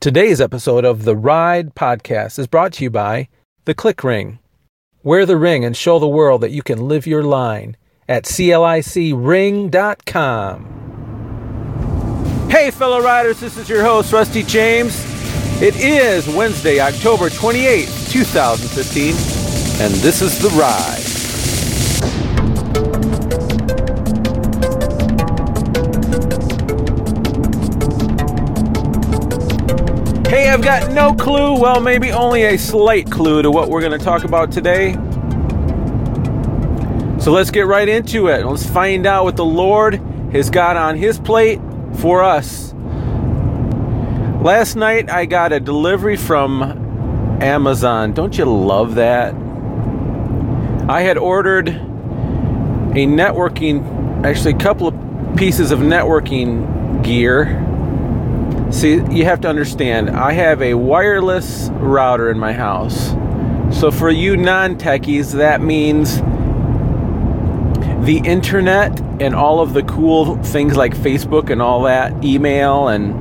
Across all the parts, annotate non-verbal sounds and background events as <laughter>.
Today's episode of the Ride podcast is brought to you by The Click Ring. Wear the ring and show the world that you can live your line at CLICring.com. Hey, fellow riders, this is your host, Rusty James. It is Wednesday, October 28th, 2015, and this is The Ride. I've got no clue, well, maybe only a slight clue to what we're going to talk about today. So let's get right into it. Let's find out what the Lord has got on His plate for us. Last night I got a delivery from Amazon. Don't you love that? I had ordered a networking, actually, a couple of pieces of networking gear See, you have to understand, I have a wireless router in my house. So for you non techies, that means the internet and all of the cool things like Facebook and all that, email and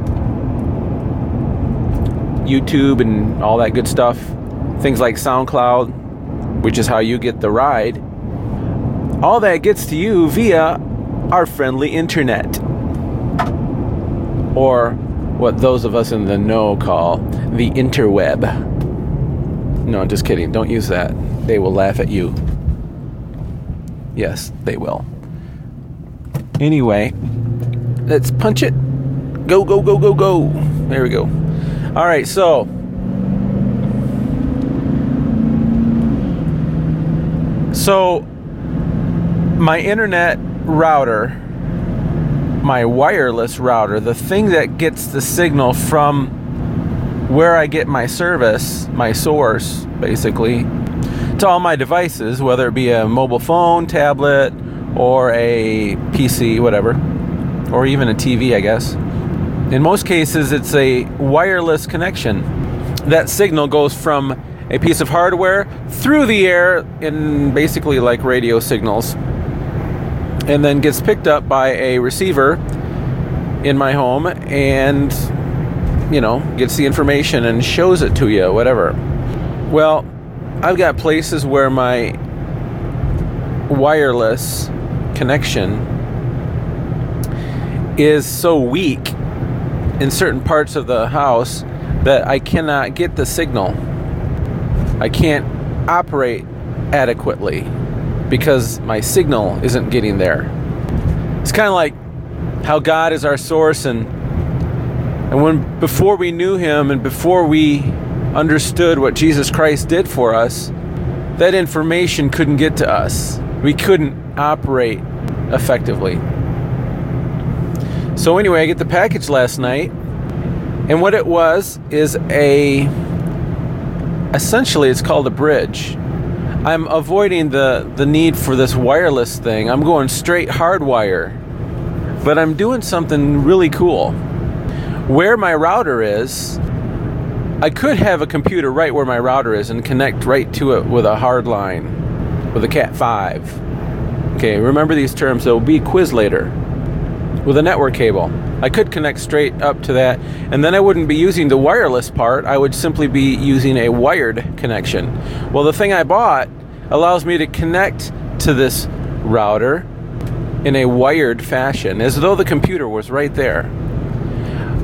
YouTube and all that good stuff, things like SoundCloud, which is how you get the ride, all that gets to you via our friendly internet. Or what those of us in the know call the interweb. No, I'm just kidding. Don't use that. They will laugh at you. Yes, they will. Anyway, let's punch it. Go, go, go, go, go. There we go. All right, so. So, my internet router my wireless router, the thing that gets the signal from where I get my service, my source, basically, to all my devices, whether it be a mobile phone, tablet, or a PC, whatever, or even a TV, I guess. In most cases, it's a wireless connection. That signal goes from a piece of hardware through the air in basically like radio signals and then gets picked up by a receiver in my home and you know gets the information and shows it to you whatever. Well i've got places where my wireless connection is so weak in certain parts of the house that i cannot get the signal. I can't operate adequately because my signal isn't getting there. It's kind of like how God is our source and and when before we knew him and before we understood what Jesus Christ did for us, that information couldn't get to us. We couldn't operate effectively. So anyway, I get the package last night and what it was is a essentially it's called a bridge I'm avoiding the, the need for this wireless thing. I'm going straight hardwire. But I'm doing something really cool. Where my router is, I could have a computer right where my router is and connect right to it with a hard line, with a Cat 5. Okay, remember these terms, they'll be quiz later. With a network cable. I could connect straight up to that, and then I wouldn't be using the wireless part. I would simply be using a wired connection. Well, the thing I bought allows me to connect to this router in a wired fashion, as though the computer was right there.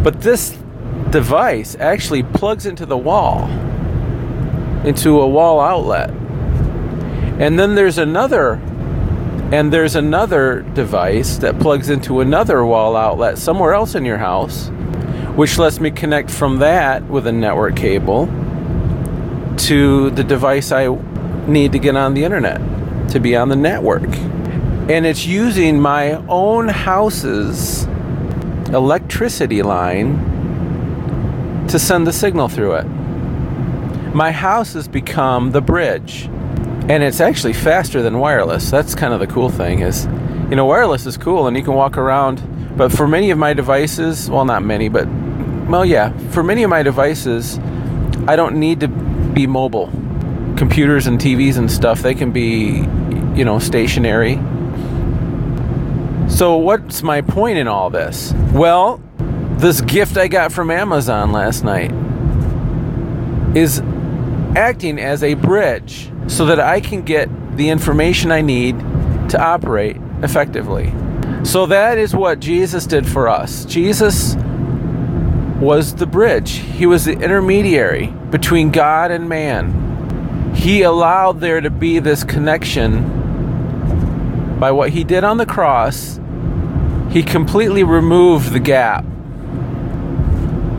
But this device actually plugs into the wall, into a wall outlet. And then there's another and there's another device that plugs into another wall outlet somewhere else in your house, which lets me connect from that with a network cable to the device I need to get on the internet, to be on the network. And it's using my own house's electricity line to send the signal through it. My house has become the bridge and it's actually faster than wireless. That's kind of the cool thing is, you know, wireless is cool and you can walk around. But for many of my devices, well, not many, but well, yeah, for many of my devices, I don't need to be mobile. Computers and TVs and stuff, they can be, you know, stationary. So, what's my point in all this? Well, this gift I got from Amazon last night is acting as a bridge so that I can get the information I need to operate effectively. So that is what Jesus did for us. Jesus was the bridge, He was the intermediary between God and man. He allowed there to be this connection by what He did on the cross. He completely removed the gap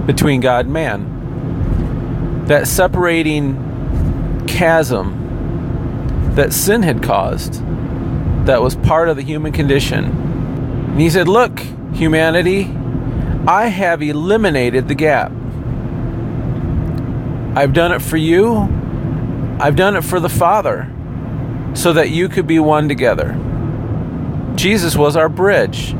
between God and man. That separating chasm that sin had caused, that was part of the human condition. And he said, Look, humanity, I have eliminated the gap. I've done it for you, I've done it for the Father, so that you could be one together. Jesus was our bridge.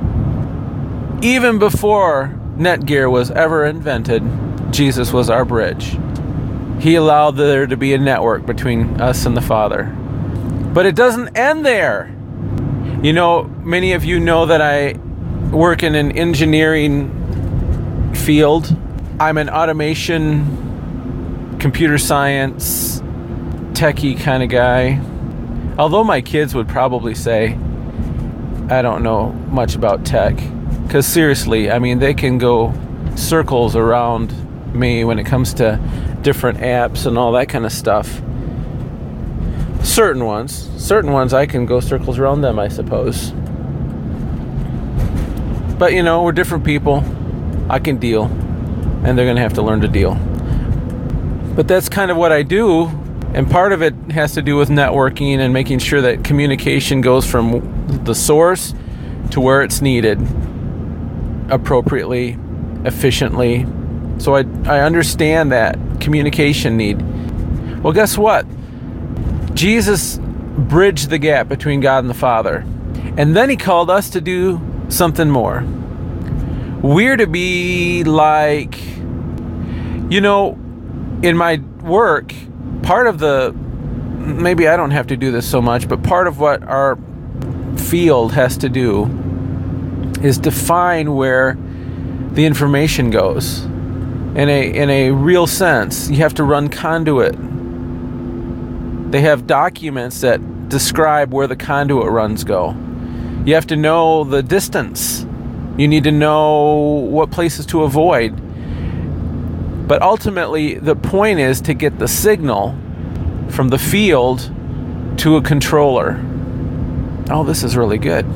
Even before Netgear was ever invented, Jesus was our bridge. He allowed there to be a network between us and the Father. But it doesn't end there. You know, many of you know that I work in an engineering field. I'm an automation, computer science, techie kind of guy. Although my kids would probably say, I don't know much about tech. Because seriously, I mean, they can go circles around me when it comes to different apps and all that kind of stuff certain ones. Certain ones I can go circles around them, I suppose. But you know, we're different people. I can deal, and they're going to have to learn to deal. But that's kind of what I do, and part of it has to do with networking and making sure that communication goes from the source to where it's needed appropriately, efficiently. So I, I understand that communication need. Well, guess what? Jesus bridged the gap between God and the Father. And then he called us to do something more. We're to be like, you know, in my work, part of the, maybe I don't have to do this so much, but part of what our field has to do is define where the information goes. In a, in a real sense, you have to run conduit they have documents that describe where the conduit runs go. You have to know the distance. You need to know what places to avoid. But ultimately, the point is to get the signal from the field to a controller. Oh, this is really good.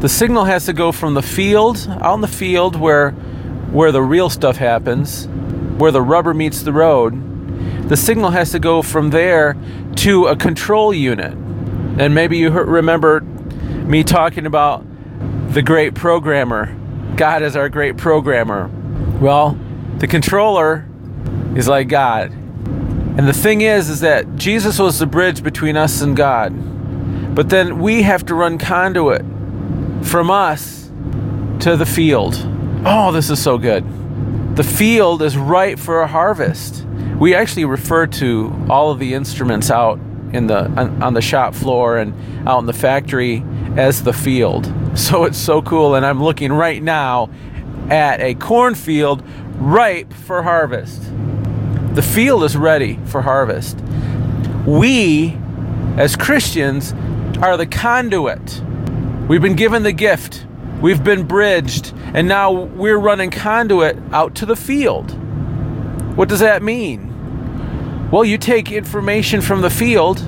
The signal has to go from the field, out in the field where where the real stuff happens, where the rubber meets the road, the signal has to go from there to a control unit. And maybe you remember me talking about the great programmer. God is our great programmer. Well, the controller is like God. And the thing is is that Jesus was the bridge between us and God. But then we have to run conduit from us to the field. Oh, this is so good. The field is ripe for a harvest we actually refer to all of the instruments out in the on, on, the shop floor and out in the factory as the field. <laughs> So it's so cool and I'm looking right now at a cornfield ripe for harvest. The field is ready for harvest. We as Christians are the conduit. We've been given the gift. We've been bridged and now we're running conduit out to the field. What does that mean? Well, you take information from the field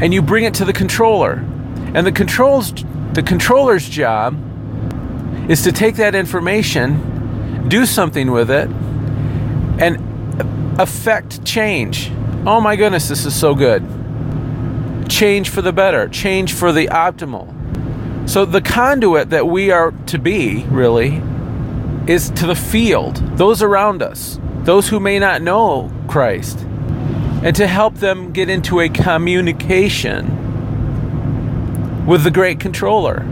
and you bring it to the controller. And the controls the controller's job is to take that information, do something with it, and affect change. Oh my goodness, this is so good. Change for the better, change for the optimal. So the conduit that we are to be, really, is to the field, those around us those who may not know Christ, and to help them get into a communication with the great controller.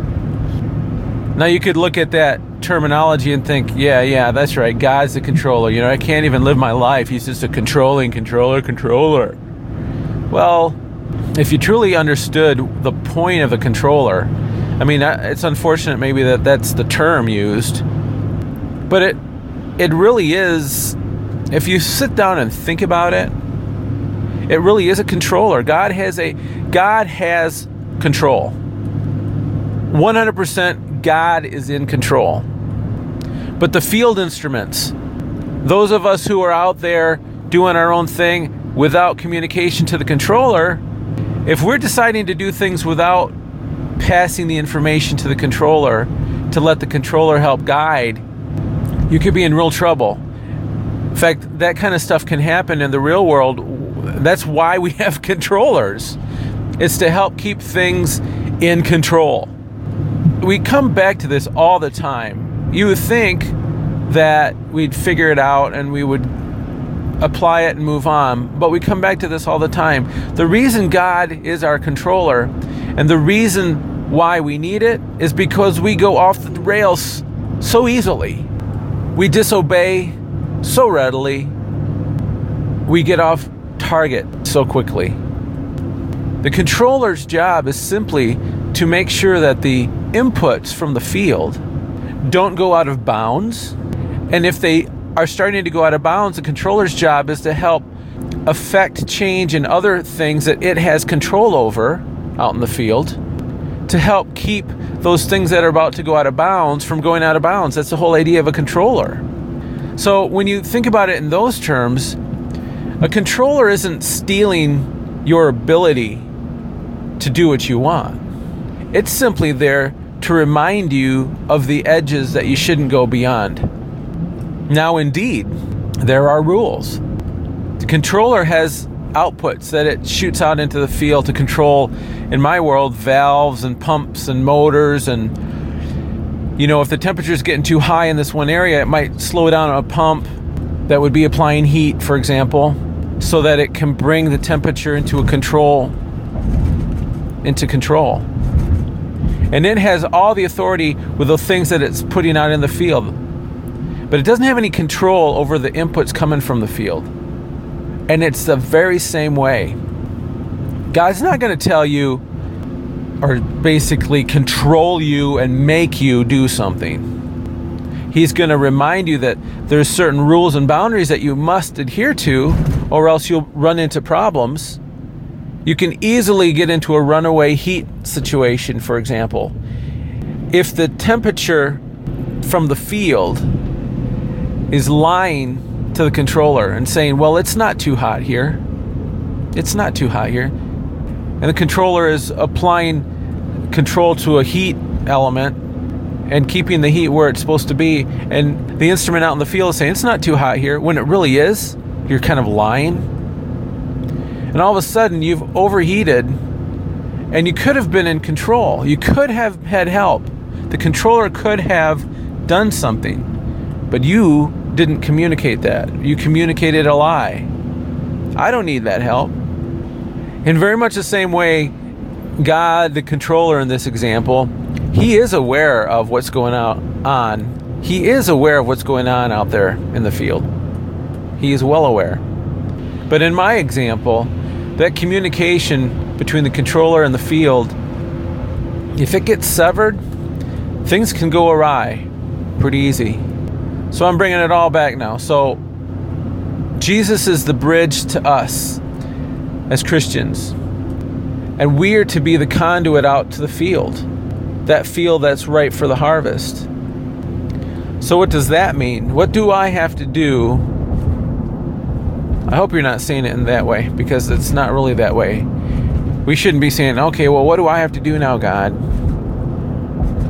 Now, you could look at that terminology and think, yeah, yeah, that's right. God's the controller. You know, I can't even live my life. He's just a controlling controller, controller. Well, if you truly understood the point of a controller, I mean, it's unfortunate maybe that that's the term used But it it really is if you sit down and think about it, it really is a controller. God has a God has control. 100% God is in control. But the field instruments, those of us who are out there doing our own thing without communication to the controller, if we're deciding to do things without passing the information to the controller to let the controller help guide, you could be in real trouble. In fact, that kind of stuff can happen in the real world. That's why we <laughs> have controllers. It's to help keep things in control. We come back to this all the time. You would think that we'd figure it out and we would apply it and move on, but we come back to this all the time. The reason God is our controller and the reason why we need it is because we go off the rails so easily. We disobey so readily. We get off target so quickly. The controller's job is simply to make sure that the inputs from the field don't go out of bounds. And if they are starting to go out of bounds, the controller's job is to help affect change in other things that it has control over out in the field to help keep those things that are about to go out of bounds from going out of bounds. That's the whole idea of a controller. So when you think about it in those terms, a controller isn't stealing your ability to do what you want. It's simply there to remind you of the edges that you shouldn't go beyond. Now, indeed, there are rules. The controller has outputs that it shoots out into the field to control, in my world, valves and pumps and motors. And, you know, if the temperature is getting too high in this one area, it might slow down a pump that would be applying heat, for example, so that it can bring the temperature into a control into control. And it has all the authority with the things that it's putting out in the field. But it doesn't have any control over the inputs coming from the field. And it's the very same way. God's not going to tell you or basically control you and make you do something. He's going to remind you that there's certain rules and boundaries that you must adhere to or else you'll run into problems you can easily get into a runaway heat situation, for example. If the temperature from the field is lying to the controller and saying, well, it's not too hot here, it's not too hot here, and the controller is applying control to a heat element and keeping the heat where it's supposed to be, and the instrument out in the field is saying, it's not too hot here, when it really is, you're kind of lying. And all of a sudden you've overheated and you could have been in control. You could have had help. The controller could have done something, but you didn't communicate that. You communicated a lie. I don't need that help. In very much the same way, God, the controller in this example, he is aware of what's going out on. He is aware of what's going on out there in the field. He is well aware. But in my example, that communication between the controller and the field, if it gets severed, things can go awry pretty easy. So I'm bringing it all back now. So Jesus is the bridge to us as Christians. And we are to be the conduit out to the field, that field that's ripe for the harvest. So, what does that mean? What do I have to do I hope you're not seeing it in that way because it's not really that way. We shouldn't be saying, okay, well, what do I have to do now, God?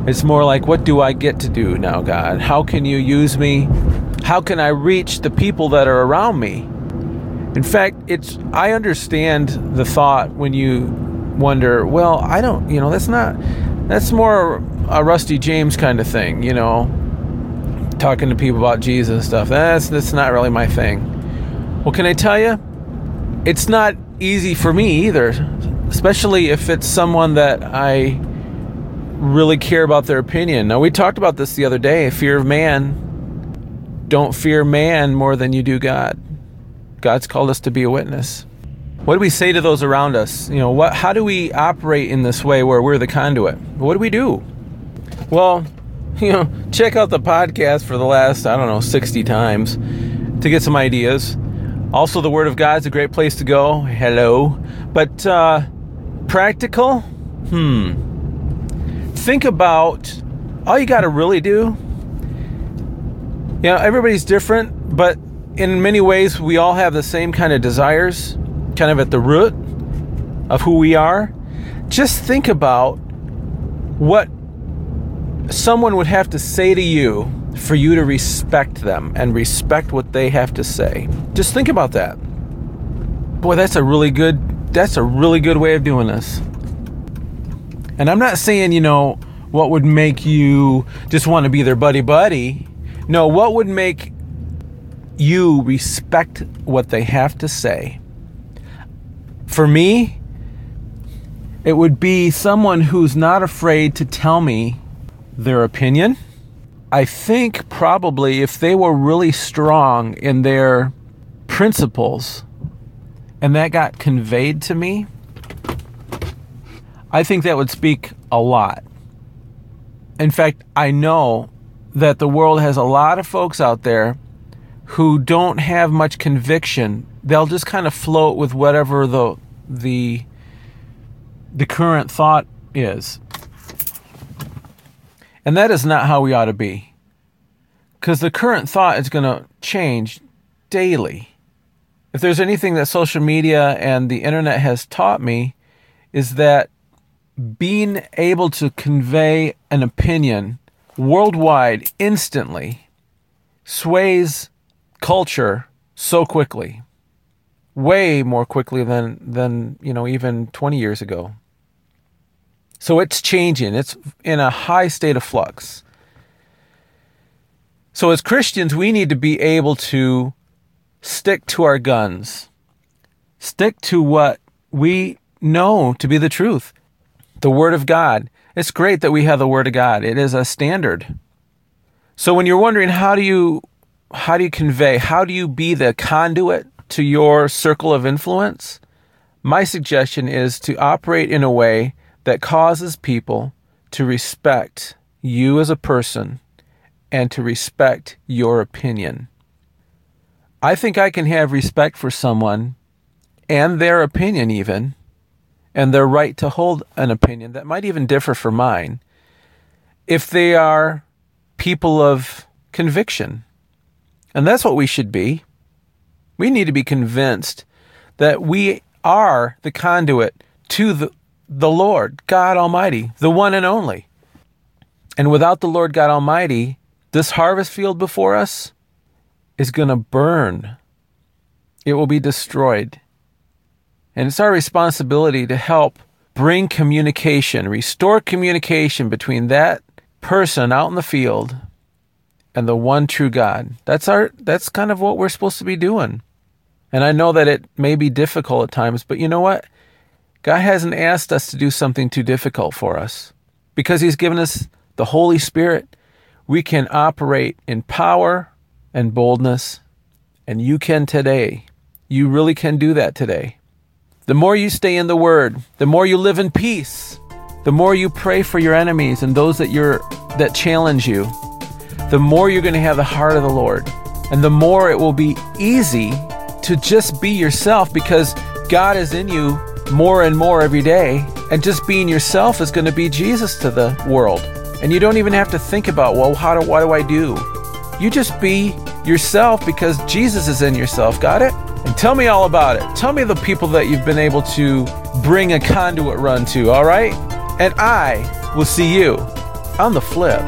It's more like, what do I get to do now, God? How can you use me? How can I reach the people that are around me? In fact, it's I understand the thought when you wonder, well, I don't, you know, that's not that's more a Rusty James kind of thing, you know, talking to people about Jesus and stuff. That's that's not really my thing. Well, can I tell you? It's not easy for me either, especially if it's someone that I really care about their opinion. Now, we talked about this the other day fear of man. Don't fear man more than you do God. God's called us to be a witness. What do we say to those around us? You know, what how do we operate in this way where we're the conduit? What do we do? Well, <laughs> you know, check out the podcast for the last, I don't know, 60 times to get some ideas. Also, the Word of God is a great place to go. Hello. But uh, practical? Hmm. Think about all you got to really do. You know, everybody's different, but in many ways, we all have the same kind of desires, kind of at the root of who we are. Just think about what someone would have to say to you for you to respect them and respect what they have to say. Just think about that. Boy, that's a really good that's a really good way of doing this. And I'm not saying, you know, what would make you just want to be their buddy buddy. No, what would make you respect what they have to say? For me, it would be someone who's not afraid to tell me their opinion I think probably if they were really strong in their principles and that got conveyed to me, I think that would speak a lot. In fact, I know that the world has a lot of folks out there who don't have much conviction. They'll just kind of float with whatever the the the current thought is. And that is not how we ought to be. Because the current thought is going to change daily. If there's anything that social media and the internet has taught me, is that being able to convey an opinion worldwide instantly sways culture so quickly way more quickly than than you know even 20 years ago so it's changing. It's in a high state of flux. So as Christians, we need to be able to stick to our guns, stick to what we know to be the truth, the Word of God. It's great that we have the Word of God. It is a standard. So when you're wondering how do you how do you convey, how do you be the conduit to your circle of influence? My suggestion is to operate in a way that causes people to respect you as a person and to respect your opinion. I think I can have respect for someone and their opinion, even, and their right to hold an opinion that might even differ from mine, if they are people of conviction. And that's what we should be. We need to be convinced that we are the conduit to the, the Lord God Almighty, the one and only. And without the Lord God Almighty, this harvest field before us is going to burn. It will be destroyed. And it's our responsibility to help bring communication, restore communication between that person out in the field and the one true God. That's our that's kind of what we're supposed to be doing. And I know that it may be difficult at times, but you know what? God hasn't asked us to do something too difficult for us. Because He's given us the Holy Spirit, we can operate in power and boldness. And you can today. You really can do that today. The more you stay in the Word, the more you live in peace, the more you pray for your enemies and those that you're that challenge you, the more you're going to have the heart of the Lord. And the more it will be easy to just be yourself because God is in you more and more every day. And just being yourself is going to be Jesus to the world. And you don't even have to think about, well, how do what do I do? You just be yourself because Jesus is in yourself. Got it? And tell me all about it. Tell me the people that you've been able to bring a conduit run to, all right? And I will see you on the flip.